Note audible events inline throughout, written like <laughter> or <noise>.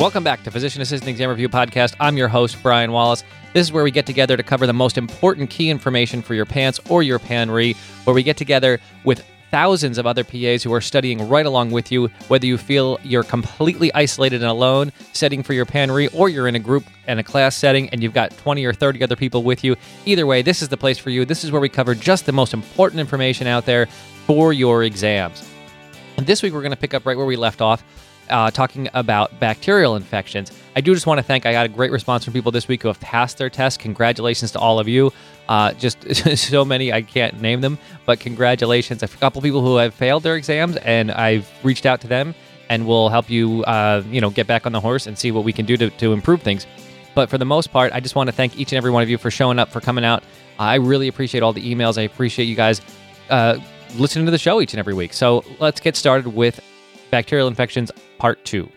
Welcome back to Physician Assistant Exam Review Podcast. I'm your host, Brian Wallace. This is where we get together to cover the most important key information for your PANCE or your PANRE, where we get together with thousands of other PAs who are studying right along with you, whether you feel you're completely isolated and alone setting for your PANRE, or you're in a group and a class setting and you've got 20 or 30 other people with you. Either way, this is the place for you. This is where we cover just the most important information out there for your exams. And this week, we're going to pick up right where we left off uh, talking about bacterial infections. I do just want to thank, I got a great response from people this week who have passed their test. Congratulations to all of you. Uh, just <laughs> so many, I can't name them, but congratulations. A couple people who have failed their exams, and I've reached out to them and we'll help you, uh, you know, get back on the horse and see what we can do to, to improve things. But for the most part, I just want to thank each and every one of you for showing up, for coming out. I really appreciate all the emails. I appreciate you guys uh, listening to the show each and every week. So let's get started with bacterial infections part two.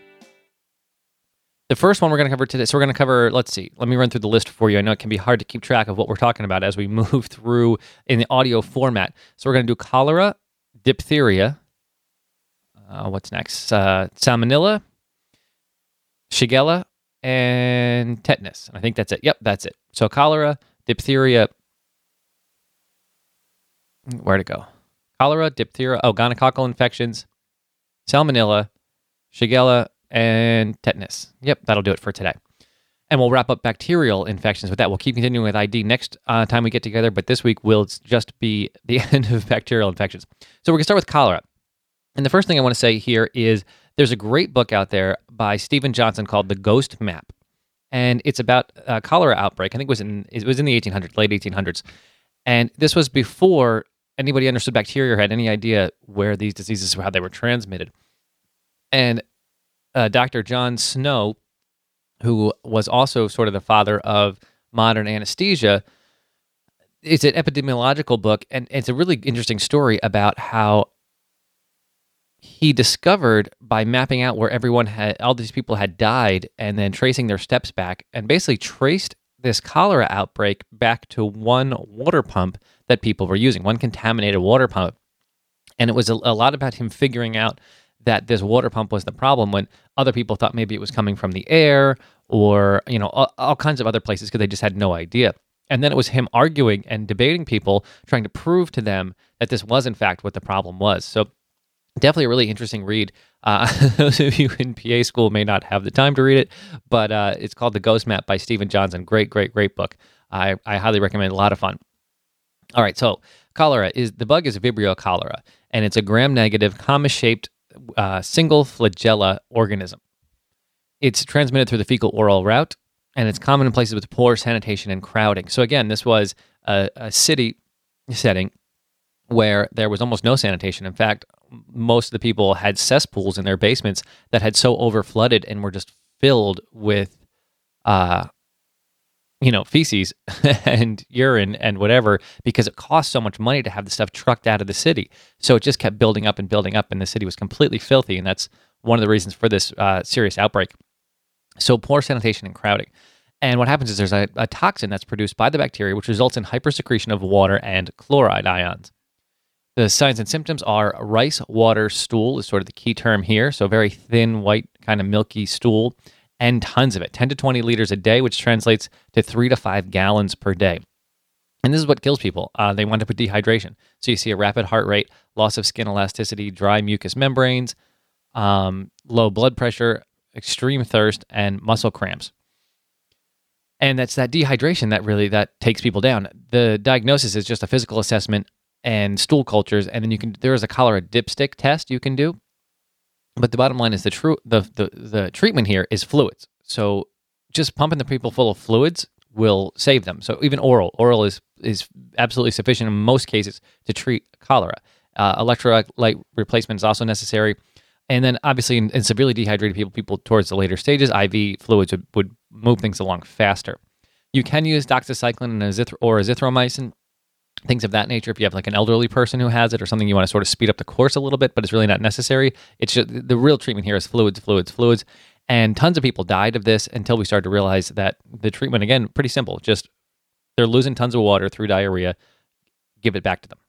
The first one we're going to cover today, so we're going to cover, let's see, let me run through the list for you. I know it can be hard to keep track of what we're talking about as we <laughs> move through in the audio format. So we're going to do cholera, diphtheria, uh, what's next? Uh, salmonella, shigella, and tetanus. I think that's it. Yep, that's it. So cholera, diphtheria, where to go? Cholera, diphtheria, oh, gonococcal infections, salmonella, Shigella, and tetanus. Yep, that'll do it for today. And we'll wrap up bacterial infections with that. We'll keep continuing with ID next uh, time we get together, but this week will just be <laughs> the end of bacterial infections. So we're going to start with cholera. And the first thing I want to say here is there's a great book out there by Steven Johnson called The Ghost Map. And it's about a cholera outbreak. I think it was in it was in the 1800s, late 1800s. And this was before anybody understood bacteria or had any idea where these diseases were, how they were transmitted. And uh, Dr. John Snow, who was also sort of the father of modern anesthesia, it's an epidemiological book, and it's a really interesting story about how he discovered by mapping out where everyone had all these people had died and then tracing their steps back and basically traced this cholera outbreak back to one water pump that people were using one contaminated water pump and it was a, a lot about him figuring out that this water pump was the problem when other people thought maybe it was coming from the air or you know all, all kinds of other places because they just had no idea. And then it was him arguing and debating people trying to prove to them that this was in fact what the problem was. So definitely a really interesting read. Uh, <laughs> those of you in pa school may not have the time to read it but uh, it's called the ghost map by steven johnson. Great great great book. I, I highly recommend a lot of fun. All right so cholera is the bug is vibrio cholera and it's a gram negative comma shaped uh, single flagella organism. It's transmitted through the fecal oral route, and it's common in places with poor sanitation and crowding. So, again, this was a, a city setting where there was almost no sanitation. In fact, most of the people had cesspools in their basements that had so overflooded and were just filled with uh, you know, feces <laughs> and urine and whatever because it cost so much money to have the stuff trucked out of the city. So it just kept building up and building up, and the city was completely filthy. And that's one of the reasons for this uh, serious outbreak. So poor sanitation and crowding. And what happens is there's a, a toxin that's produced by the bacteria, which results in hypersecretion of water and chloride ions. The signs and symptoms are rice water stool is sort of the key term here. So very thin, white, kind of milky stool and tons of it 10 to 20 liters a day, which translates to three to five gallons per day. And this is what kills people. Uh, they wind up with dehydration. So you see a rapid heart rate, loss of skin elasticity, dry mucous membranes, um, low blood pressure, extreme thirst, and muscle cramps. And that's that dehydration that really that takes people down. The diagnosis is just a physical assessment and stool cultures, and then you can there is a cholera dipstick test you can do but the bottom line is the true the, the the treatment here is fluids. So just pumping the people full of fluids will save them. So even oral, oral is is absolutely sufficient in most cases to treat cholera. Uh, electrolyte replacement is also necessary. And then obviously in, in, severely dehydrated people, people towards the later stages, IV fluids would, would move things along faster. You can use doxycycline and azith- or azithromycin things of that nature. If you have like an elderly person who has it or something, you want to sort of speed up the course a little bit, but it's really not necessary. It's just the real treatment here is fluids, fluids, fluids. And tons of people died of this until we started to realize that the treatment, again, pretty simple. Just they're losing tons of water through diarrhea. Give it back to them.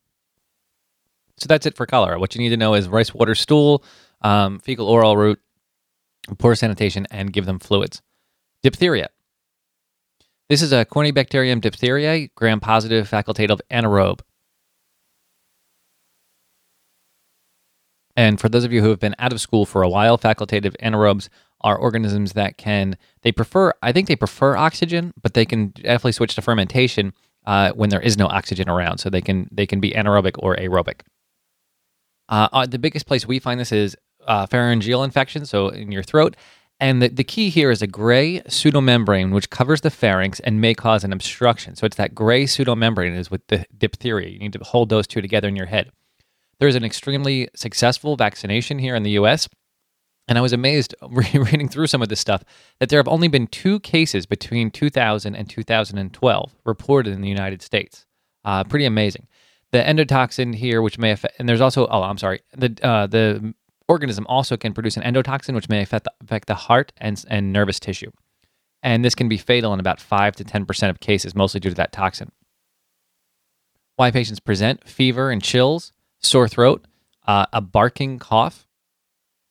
So that's it for cholera. What you need to know is rice water stool, um, fecal oral route, poor sanitation, and give them fluids. Diphtheria. This is a Corynebacterium diphtheriae, gram positive facultative anaerobe. And for those of you who have been out of school for a while, facultative anaerobes are organisms that can, they prefer, I think they prefer oxygen, but they can definitely switch to fermentation uh, when there is no oxygen around. So they can, they can be anaerobic or aerobic. Uh, uh the biggest place we find this is uh, pharyngeal infection, so in your throat. And the, the key here is a gray pseudomembrane which covers the pharynx and may cause an obstruction. So it's that gray pseudomembrane is with the diphtheria. You need to hold those two together in your head. There's an extremely successful vaccination here in the US. And I was amazed <laughs> reading through some of this stuff that there have only been two cases between 2000 and 2012 reported in the United States. Uh, pretty amazing. The endotoxin here, which may affect, and there's also, oh, I'm sorry, the uh, the organism also can produce an endotoxin, which may affect the, affect the heart and, and nervous tissue. And this can be fatal in about 5 to 10% of cases, mostly due to that toxin. Why patients present fever and chills, sore throat, uh, a barking cough,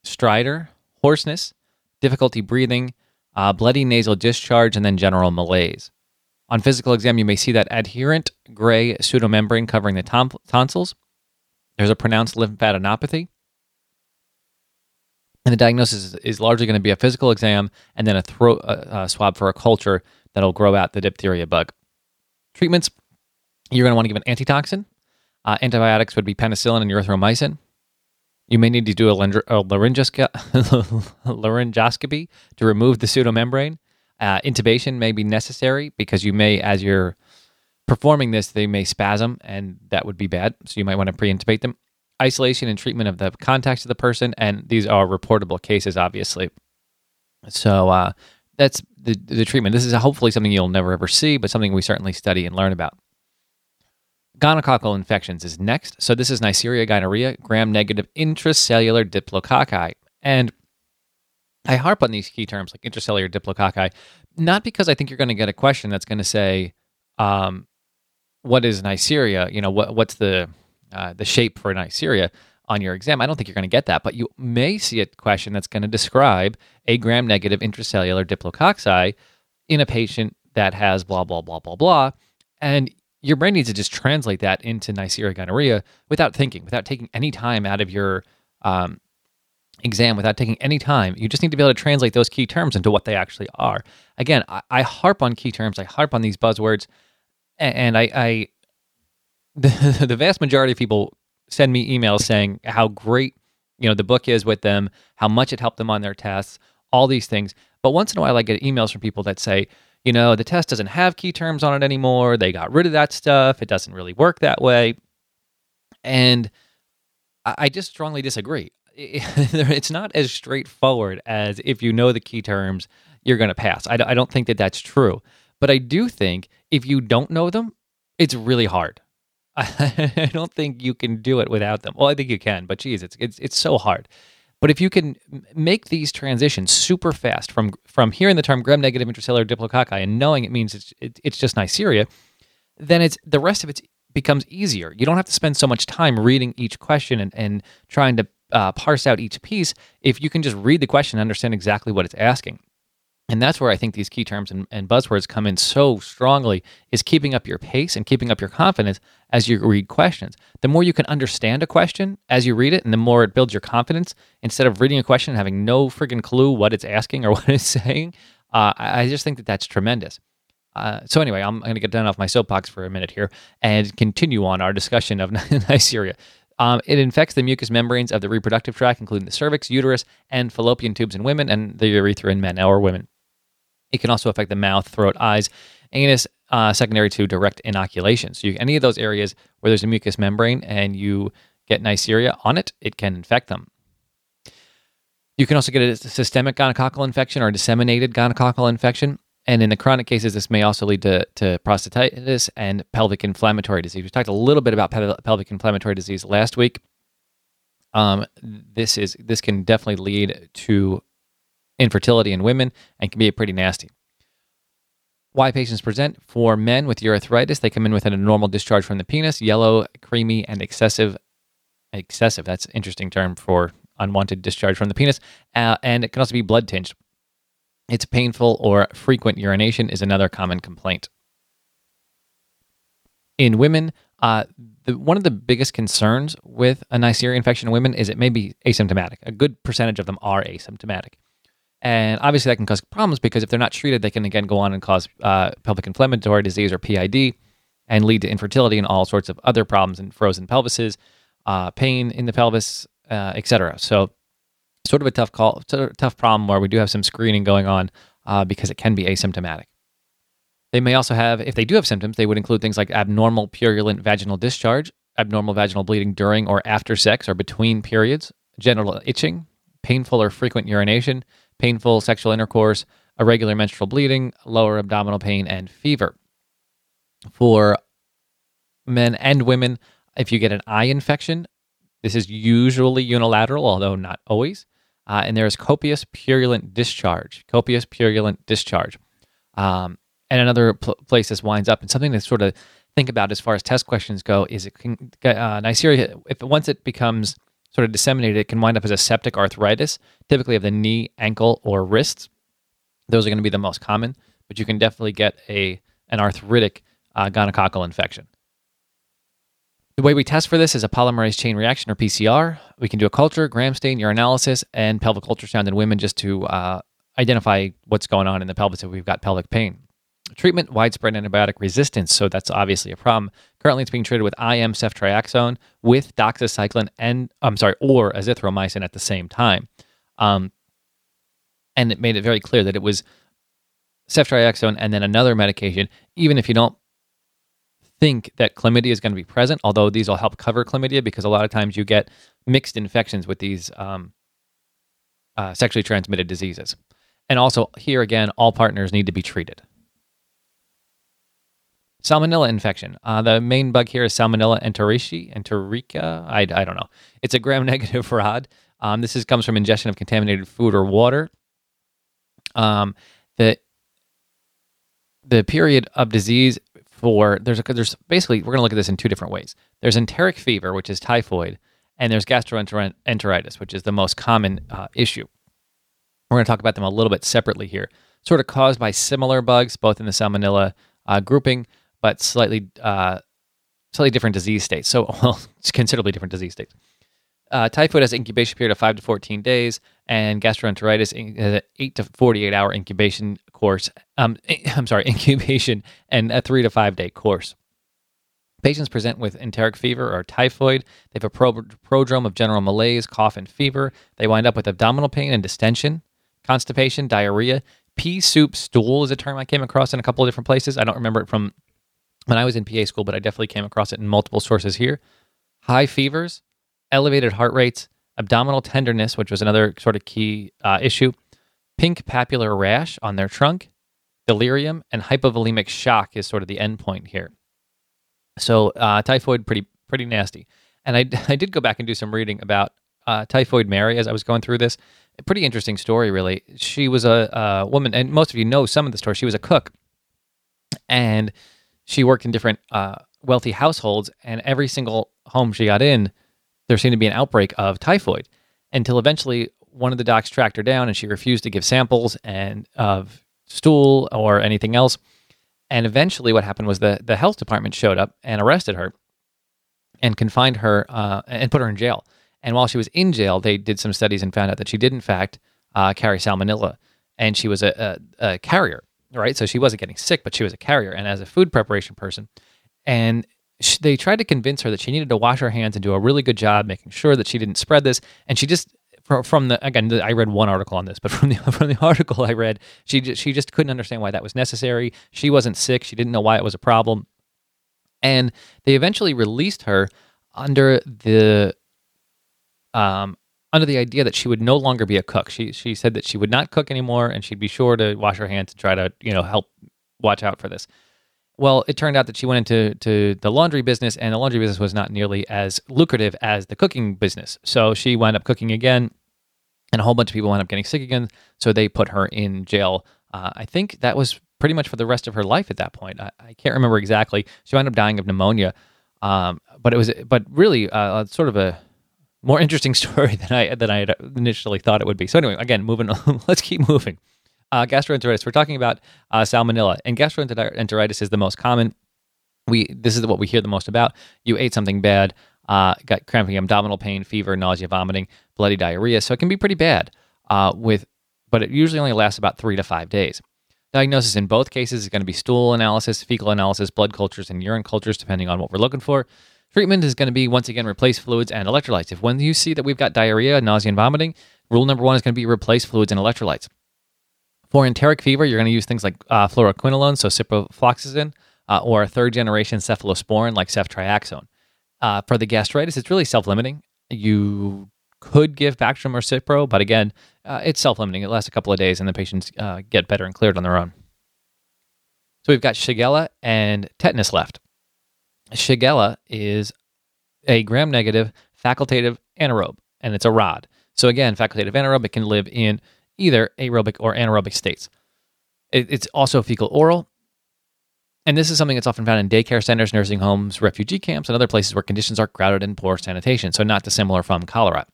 stridor, hoarseness, difficulty breathing, uh, bloody nasal discharge, and then general malaise. On physical exam, you may see that adherent gray pseudomembrane covering the tonsils. There's a pronounced lymphadenopathy. And the diagnosis is, largely going to be a physical exam and then a throat uh, uh, swab for a culture that'll grow out the diphtheria bug. Treatments you're going to want to give an antitoxin, uh, antibiotics would be penicillin and erythromycin. You may need to do a, a <laughs> laryngoscopy to remove the pseudomembrane. Uh, intubation may be necessary because you may, as you're performing this, they may spasm, and that would be bad. So you might want to pre-intubate them. Isolation and treatment of the contacts of the person, and these are reportable cases, obviously. So uh, that's the the treatment. This is hopefully something you'll never ever see, but something we certainly study and learn about. Gonococcal infections is next. So this is Neisseria gonorrhea, gram-negative intracellular diplococci. And I harp on these key terms like intracellular diplococci, not because I think you're going to get a question that's going to say, um, "What is Neisseria?" You know, what what's the uh, the shape for Neisseria on your exam? I don't think you're going to get that, but you may see a question that's going to describe a gram-negative intracellular diplococci in a patient that has blah blah blah blah blah, and your brain needs to just translate that into Neisseria gonorrhea without thinking, without taking any time out of your um, exam, without taking any time. You just need to be able to translate those key terms into what they actually are. Again, I, I harp on key terms, I harp on these buzzwords, and, and I, I the, <laughs> the vast majority of people send me emails saying how great you know the book is with them, how much it helped them on their tests, all these things. But once in a while, I get emails from people that say, you know, the test doesn't have key terms on it anymore. They got rid of that stuff. It doesn't really work that way. And I just strongly disagree. <laughs> It's not as straightforward as if you know the key terms, you're going to pass. I don't think that that's true. But I do think if you don't know them, it's really hard. <laughs> I don't think you can do it without them. Well, I think you can, but geez, it's it's it's so hard. But if you can make these transitions super fast from from hearing the term gram-negative intracellular diplococci and knowing it means it's it, it's just Neisseria, then it's the rest of it becomes easier. You don't have to spend so much time reading each question and, and trying to uh, parse out each piece if you can just read the question and understand exactly what it's asking. And that's where I think these key terms and, and, buzzwords come in so strongly is keeping up your pace and keeping up your confidence as you read questions. The more you can understand a question as you read it, and the more it builds your confidence, instead of reading a question and having no friggin' clue what it's asking or <laughs> what it's saying, uh, I just think that that's tremendous. Uh, so anyway, I'm going to get down off my soapbox for a minute here and continue on our discussion of <laughs> Neisseria. Um, it infects the mucous membranes of the reproductive tract, including the cervix, uterus, and fallopian tubes in women, and the urethra in men or women. It can also affect the mouth, throat, eyes, anus, uh, secondary to direct inoculation. So, you, any of those areas where there's a mucous membrane and you get Neisseria on it, it can infect them. You can also get a systemic gonococcal infection or disseminated gonococcal infection. And in the chronic cases, this may also lead to, to prostatitis and pelvic inflammatory disease. We talked a little bit about pel- pelvic inflammatory disease last week. Um, this is this can definitely lead to infertility in women and can be pretty nasty. Why patients present for men with urethritis, they come in with a normal discharge from the penis, yellow, creamy, and excessive. Excessive, that's an interesting term for unwanted discharge from the penis, uh, and it can also be blood tinged. It's painful or frequent urination is another common complaint. In women, uh, the, one of the biggest concerns with a Neisseria infection in women is it may be asymptomatic. A good percentage of them are asymptomatic. And obviously, that can cause problems because if they're not treated, they can again go on and cause uh, pelvic inflammatory disease or PID and lead to infertility and all sorts of other problems and frozen pelvises, uh, pain in the pelvis, uh, etc. So, sort of a tough call, sort of tough problem where we do have some screening going on uh, because it can be asymptomatic. They may also have, if they do have symptoms, they would include things like abnormal purulent vaginal discharge, abnormal vaginal bleeding during or after sex or between periods, genital itching, painful or frequent urination, painful sexual intercourse, irregular menstrual bleeding, lower abdominal pain, and fever. For men and women, if you get an eye infection, this is usually unilateral, although not always. Uh, and there is copious purulent discharge. Copious purulent discharge. Um, and another pl- place this winds up, and something to sort of think about as far as test questions go, is it can, uh, Neisseria, if once it becomes sort of disseminated, it can wind up as a septic arthritis, typically of the knee, ankle, or wrists. Those are going to be the most common, but you can definitely get a an arthritic uh, gonococcal infection. The way we test for this is a polymerase chain reaction or PCR. We can do a culture, gram stain, urinalysis, and pelvic ultrasound in women just to uh, identify what's going on in the pelvis if we've got pelvic pain. Treatment widespread antibiotic resistance, so that's obviously a problem. Currently, it's being treated with IM ceftriaxone with doxycycline and I'm sorry, or azithromycin at the same time. Um, and it made it very clear that it was ceftriaxone and then another medication, even if you don't think that chlamydia is going to be present, although these will help cover chlamydia because a lot of times you get mixed infections with these um, uh, sexually transmitted diseases. And also, here again, all partners need to be treated. Salmonella infection. Uh, the main bug here is Salmonella enterici, enterica. I, I don't know. It's a gram-negative <laughs> rod. Um, this is, comes from ingestion of contaminated food or water. Um, the the period of disease for there's a, there's basically we're going to look at this in two different ways. There's enteric fever, which is typhoid, and there's gastroenteritis, which is the most common uh, issue. We're going to talk about them a little bit separately here. Sort of caused by similar bugs, both in the Salmonella uh, grouping but slightly uh, slightly different disease states. So, <laughs> well, it's considerably different disease states. Uh, typhoid has an incubation period of five to 14 days, and gastroenteritis has an eight to 48 hour incubation course. Um, <laughs> I'm sorry, <laughs> incubation and a three to five day course. Patients present with enteric fever or typhoid. They have a pro- prodrome of general malaise, cough, and fever. They wind up with abdominal pain and distension, constipation, diarrhea. Pea soup stool is a term I came across in a couple of different places. I don't remember it from when I was in PA school, but I definitely came across it in multiple sources here. High fevers, elevated heart rates, abdominal tenderness, which was another sort of key uh, issue, pink papular rash on their trunk, delirium, and hypovolemic shock is sort of the end point here. So uh, typhoid, pretty pretty nasty. And I, <laughs> I did go back and do some reading about uh, Typhoid Mary as I was going through this. A pretty interesting story, really. She was a, a woman, and most of you know some of the story. She was a cook, and she worked in different uh, wealthy households, and every single home she got in, there seemed to be an outbreak of typhoid until eventually one of the docs tracked her down and she refused to give samples and of stool or anything else. And eventually, what happened was the, the health department showed up and arrested her and confined her uh, and put her in jail. And while she was in jail, they did some studies and found out that she did, in fact, uh, carry salmonella and she was a, a, a carrier right? So she wasn't getting sick, but she was a carrier. And as a food preparation person, and she, they tried to convince her that she needed to wash her hands and do a really good job making sure that she didn't spread this. And she just from, the again, I read one article on this, but <laughs> from the from the article I read, she just, she just couldn't understand why that was necessary. She wasn't sick. She didn't know why it was a problem. And they eventually released her under the um, under the idea that she would no longer be a cook. She she said that she would not cook anymore, and she'd be sure to wash her hands and try to you know help watch out for this. Well, it turned out that she went into to the laundry business, and the laundry business was not nearly as lucrative as the cooking business. So she wound up cooking again, and a whole bunch of people wound up getting sick again. So they put her in jail. Uh, I think that was pretty much for the rest of her life at that point. I, I can't remember exactly. She wound up dying of pneumonia, um, but it was but really uh, sort of a more interesting <laughs> story than I than I had initially thought it would be. So anyway, again, moving on. <laughs> Let's keep moving. Uh, gastroenteritis. We're talking about uh, salmonella, and gastroenteritis is the most common. We this is what we hear the most about. You ate something bad, uh, got cramping, abdominal pain, fever, nausea, vomiting, bloody diarrhea. So it can be pretty bad. Uh, with, but it usually only lasts about three to five days. Diagnosis in both cases is going to be stool analysis, fecal analysis, blood cultures, and urine cultures, depending on what we're looking for. Treatment is going to be once again replace fluids and electrolytes. If when you see that we've got diarrhea, nausea, and vomiting, rule number one is going to be replace fluids and electrolytes. For enteric fever, you're going to use things like uh, fluoroquinolone, so ciprofloxacin, uh, or a third generation cephalosporin like ceftriaxone. Uh, for the gastritis, it's really self limiting. You could give Bactrim or Cipro, but again, uh, it's self limiting. It lasts a couple of days and the patients uh, get better and cleared on their own. So we've got Shigella and tetanus left. Shigella is a gram negative facultative anaerobe, and it's a rod. So again, facultative anaerobe, it can live in either aerobic or anaerobic states. It, it's also fecal oral, and this is something that's often found in daycare centers, nursing homes, refugee camps, and other places where conditions are crowded and poor sanitation, so not dissimilar from cholera.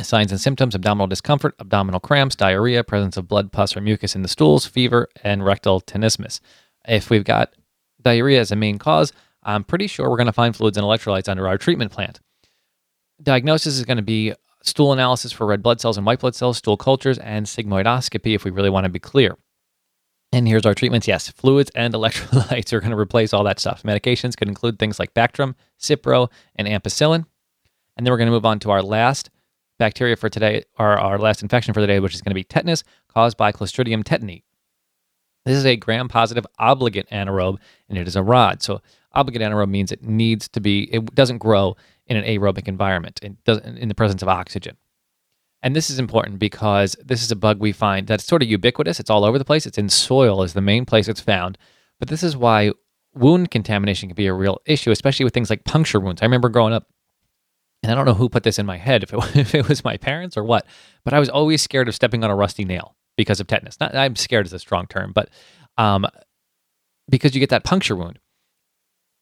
Signs and symptoms abdominal discomfort, abdominal cramps, diarrhea, presence of blood, pus, or mucus in the stools, fever, and rectal tenesmus. If we've got diarrhea as a main cause, I'm pretty sure we're going to find fluids and electrolytes under our treatment plant. Diagnosis is going to be stool analysis for red blood cells and white blood cells, stool cultures, and sigmoidoscopy if we really want to be clear. And here's our treatments. Yes, fluids and <laughs> electrolytes are going to replace all that stuff. Medications could include things like Bactrim, Cipro, and ampicillin. And then we're going to move on to our last bacteria for today, or our last infection for the day, which is going to be tetanus caused by Clostridium tetani. This is a gram positive obligate anaerobe, and it is a rod. So obligate anaerobe means it needs to be, it doesn't grow in an aerobic environment, it doesn't in the presence of oxygen. And this is important because this is a bug we find that's sort of ubiquitous. It's all over the place. It's in soil is the main place it's found. But this is why wound contamination can be a real issue, especially with things like puncture wounds. I remember growing up, and I don't know who put this in my head, if it, <laughs> if it was my parents or what, but I was always scared of stepping on a rusty nail because of tetanus. Not, I'm scared is a strong term, but um, because you get that puncture wound.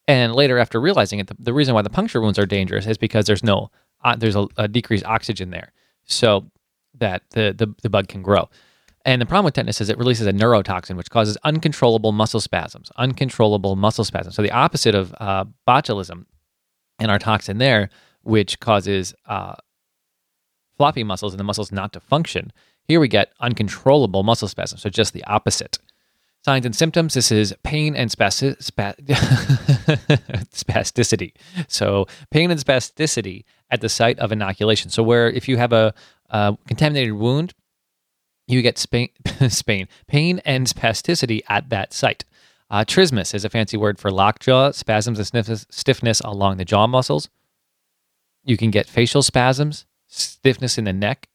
And later, after realizing it, the, the reason why the puncture wounds are dangerous is because there's no uh, there's a, a decreased oxygen there so that the, the, the bug can grow. And the problem with tetanus is it releases a neurotoxin, which causes uncontrollable muscle spasms. Uncontrollable muscle spasms. So the opposite of uh, botulism and our toxin there, which causes uh, floppy muscles and the muscles not to function. Here we get uncontrollable muscle spasms. So just the opposite. Signs and symptoms this is pain and <laughs> spasticity. So, pain and spasticity at the site of inoculation. So, where if you have a, a contaminated wound, you get Spain, <laughs> Spain, pain and spasticity at that site. Uh, trismus is a fancy word for lockjaw, spasms and stiffness along the jaw muscles. You can get facial spasms, stiffness in the neck,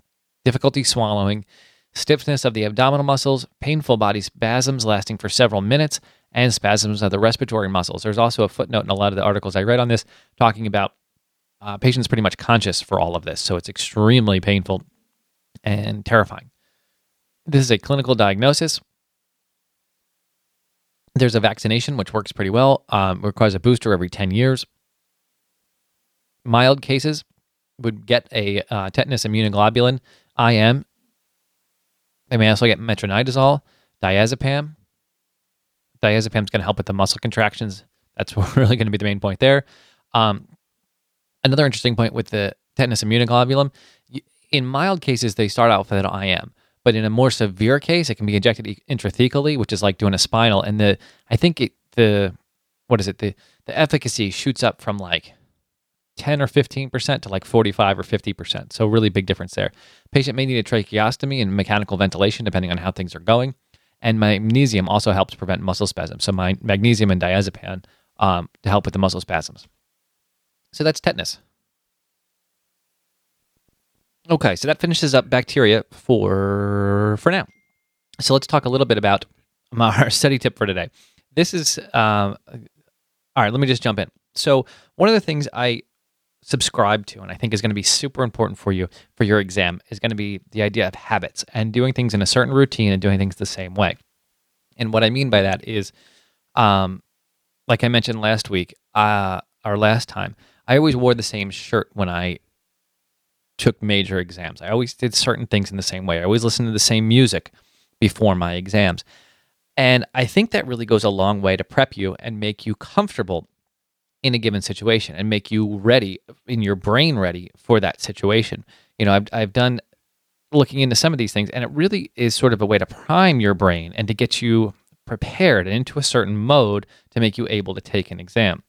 difficulty swallowing, stiffness of the abdominal muscles, painful body spasms lasting for several minutes, and spasms of the respiratory muscles. There's also a footnote in a lot of the articles I read on this talking about uh, patients pretty much conscious for all of this. So it's extremely painful and terrifying. This is a clinical diagnosis. There's a vaccination, which works pretty well, um, requires a booster every 10 years. Mild cases would get a uh, tetanus immunoglobulin IM they may also get metronidazole, diazepam. Diazepam is going to help with the muscle contractions. That's <laughs> really going to be the main point there. Um, another interesting point with the tetanus immunoglobulin, in mild cases, they start out with an IM, but in a more severe case, it can be injected intrathecally, which is like doing a spinal. And the I think it, the what is it the the efficacy shoots up from like 10 or 15% to like 45 or 50%. So, really big difference there. Patient may need a tracheostomy and mechanical ventilation depending on how things are going. And magnesium also helps prevent muscle spasms. So, my, magnesium and diazepam um, to help with the muscle spasms. So, that's tetanus. Okay, so that finishes up bacteria for for now. So let's talk a little bit about our study tip for today. This is um, all right. Let me just jump in. So one of the things I subscribe to and I think is going to be super important for you for your exam is going to be the idea of habits and doing things in a certain routine and doing things the same way. And what I mean by that is, um, like I mentioned last week, uh, or last time, I always wore the same shirt when I took major exams. I always did certain things in the same way. I always listened to the same music before my exams. And I think that really goes a long way to prep you and make you comfortable in a given situation and make you ready in your brain ready for that situation. You know, I've, I've done looking into some of these things, and it really is sort of a way to prime your brain and to get you prepared and into a certain mode to make you able to take an exam.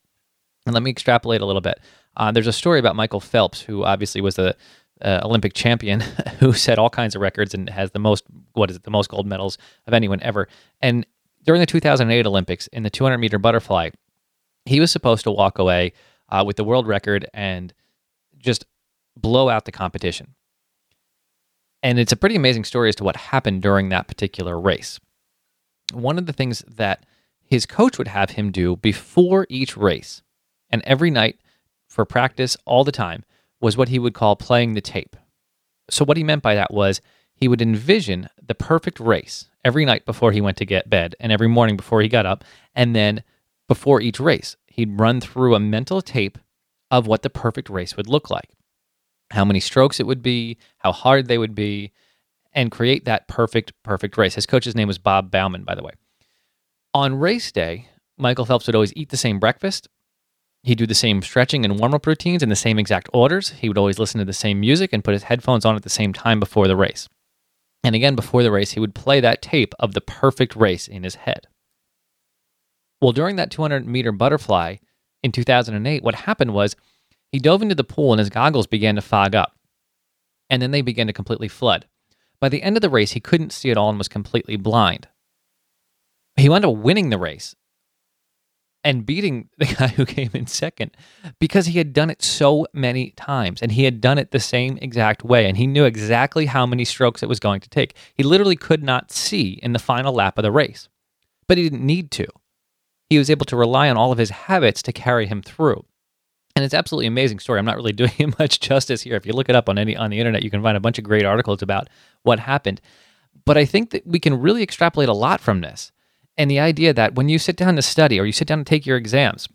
And let me extrapolate a little bit. Uh, there's a story about Michael Phelps, who obviously was the uh, Olympic champion, <laughs> who set all kinds of records and has the most what is it the most gold medals of anyone ever. And during the 2008 Olympics in the 200 meter butterfly, he was supposed to walk away uh, with the world record and just blow out the competition. And it's a pretty amazing story as to what happened during that particular race. One of the things that his coach would have him do before each race and every night for practice all the time was what he would call playing the tape. So, what he meant by that was he would envision the perfect race every night before he went to get bed and every morning before he got up. And then before each race, he'd run through a mental tape of what the perfect race would look like, how many strokes it would be, how hard they would be, and create that perfect, perfect race. His coach's name was Bob Bowman, by the way. On race day, Michael Phelps would always eat the same breakfast He'd do the same stretching and warm up routines in the same exact orders. He would always listen to the same music and put his headphones on at the same time before the race. And again, before the race, he would play that tape of the perfect race in his head. Well, during that 200 meter butterfly in 2008, what happened was he dove into the pool and his goggles began to fog up. And then they began to completely flood. By the end of the race, he couldn't see at all and was completely blind. He wound up winning the race and beating <laughs> the guy who came in second because he had done it so many times and he had done it the same exact way and he knew exactly how many strokes it was going to take. He literally could not see in the final lap of the race, but he didn't need to. He was able to rely on all of his habits to carry him through. And it's absolutely amazing story. I'm not really <laughs> doing it much justice here. If you look it up on any on the internet, you can find a bunch of great articles about what happened. But I think that we can really extrapolate a lot from this. And the idea that when you sit down to study or you sit down to take your exams,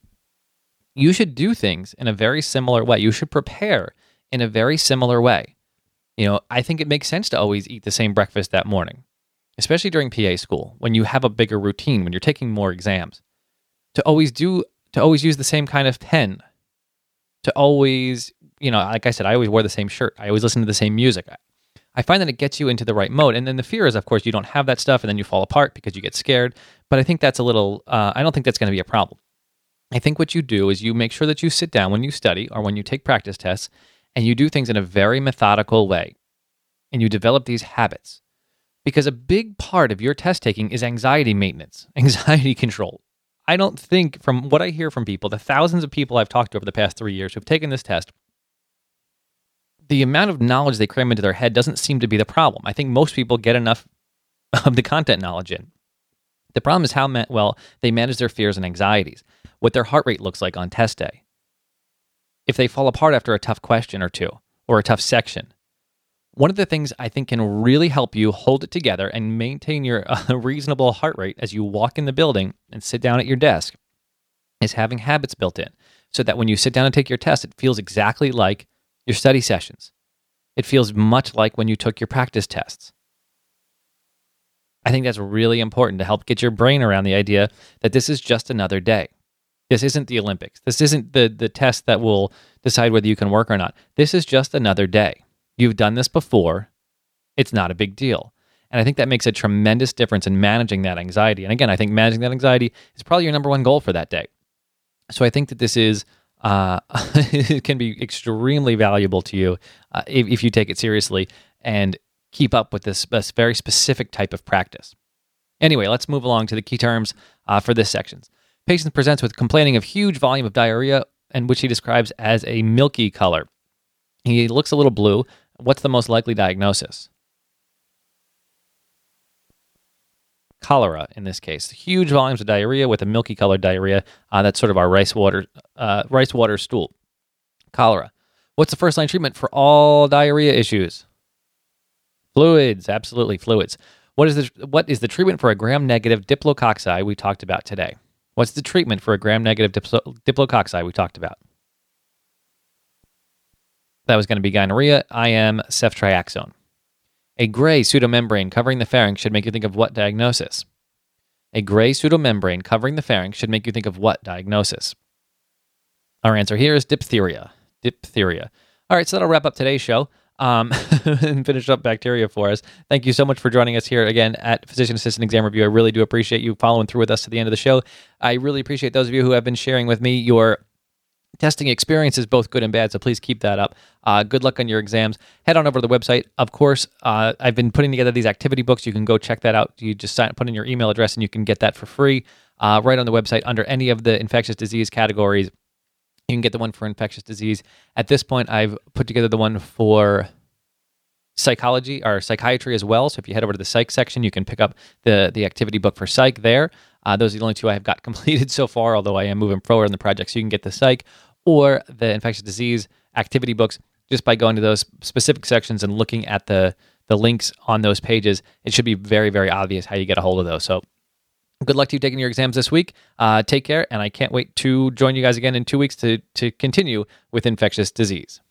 you should do things in a very similar way. You should prepare in a very similar way. You know, I think it makes sense to always eat the same breakfast that morning, especially during PA school when you have a bigger routine, when you're taking more exams. To always do, to always use the same kind of pen, to always, you know, like I said, I always wear the same shirt. I always listen to the same music. I find that it gets you into the right mode. And then the fear is, of course, you don't have that stuff and then you fall apart because you get scared. But I think that's a little, uh, I don't think that's going to be a problem. I think what you do is you make sure that you sit down when you study or when you take practice tests and you do things in a very methodical way and you develop these habits. Because a big part of your test taking is anxiety maintenance, <laughs> anxiety control. I don't think, from what I hear from people, the thousands of people I've talked to over the past three years who've taken this test, the amount of knowledge they cram into their head doesn't seem to be the problem. I think most people get enough <laughs> of the content knowledge in. The problem is how ma- well they manage their fears and anxieties, what their heart rate looks like on test day. If they fall apart after a tough question or two, or a tough section, one of the things I think can really help you hold it together and maintain your uh, <laughs> reasonable heart rate as you walk in the building and sit down at your desk is having habits built in so that when you sit down and take your test, it feels exactly like your study sessions. It feels much like when you took your practice tests. I think that's really important to help get your brain around the idea that this is just another day. This isn't the Olympics. This isn't the, the test that will decide whether you can work or not. This is just another day. You've done this before. It's not a big deal. And I think that makes a tremendous difference in managing that anxiety. And again, I think managing that anxiety is probably your number one goal for that day. So I think that this is uh, <laughs> it can be extremely valuable to you uh, if, if, you take it seriously and keep up with this, this, very specific type of practice. Anyway, let's move along to the key terms uh, for this section. Patient presents with complaining of huge volume of diarrhea, and which he describes as a milky color. He looks a little blue. What's the most likely diagnosis? cholera in this case. Huge volumes of diarrhea with a milky colored diarrhea. Uh, that's sort of our rice water, uh, rice water stool. Cholera. What's the first line treatment for all diarrhea issues? Fluids, absolutely fluids. What is the what is the treatment for a gram negative diplococci we talked about today? What's the treatment for a gram negative diplo, diplococci we talked about? That was going to be gonorrhea, I IM, ceftriaxone. A gray pseudomembrane covering the pharynx should make you think of what diagnosis? A gray pseudomembrane covering the pharynx should make you think of what diagnosis? Our answer here is diphtheria. Diphtheria. All right, so that'll wrap up today's show um, <laughs> and finish up bacteria for us. Thank you so much for joining us here again at Physician Assistant Exam Review. I really do appreciate you following through with us to the end of the show. I really appreciate those of you who have been sharing with me your testing experience is both good and bad. So please keep that up. Uh, good luck on your exams. Head on over to the website. Of course, uh, I've been putting together these activity books. You can go check that out. You just sign, put in your email address and you can get that for free uh, right on the website under any of the infectious disease categories. You can get the one for infectious disease. At this point, I've put together the one for psychology or psychiatry as well. So if you head over to the psych section, you can pick up the the activity book for psych there. Uh, those are the only two I have got <laughs> completed so far, although I am moving forward in the project. So you can get the psych or the infectious disease activity books just by going to those specific sections and looking at the the links on those pages. It should be very very obvious how you get a hold of those. So good luck to you taking your exams this week. Uh, take care, and I can't wait to join you guys again in two weeks to to continue with infectious disease.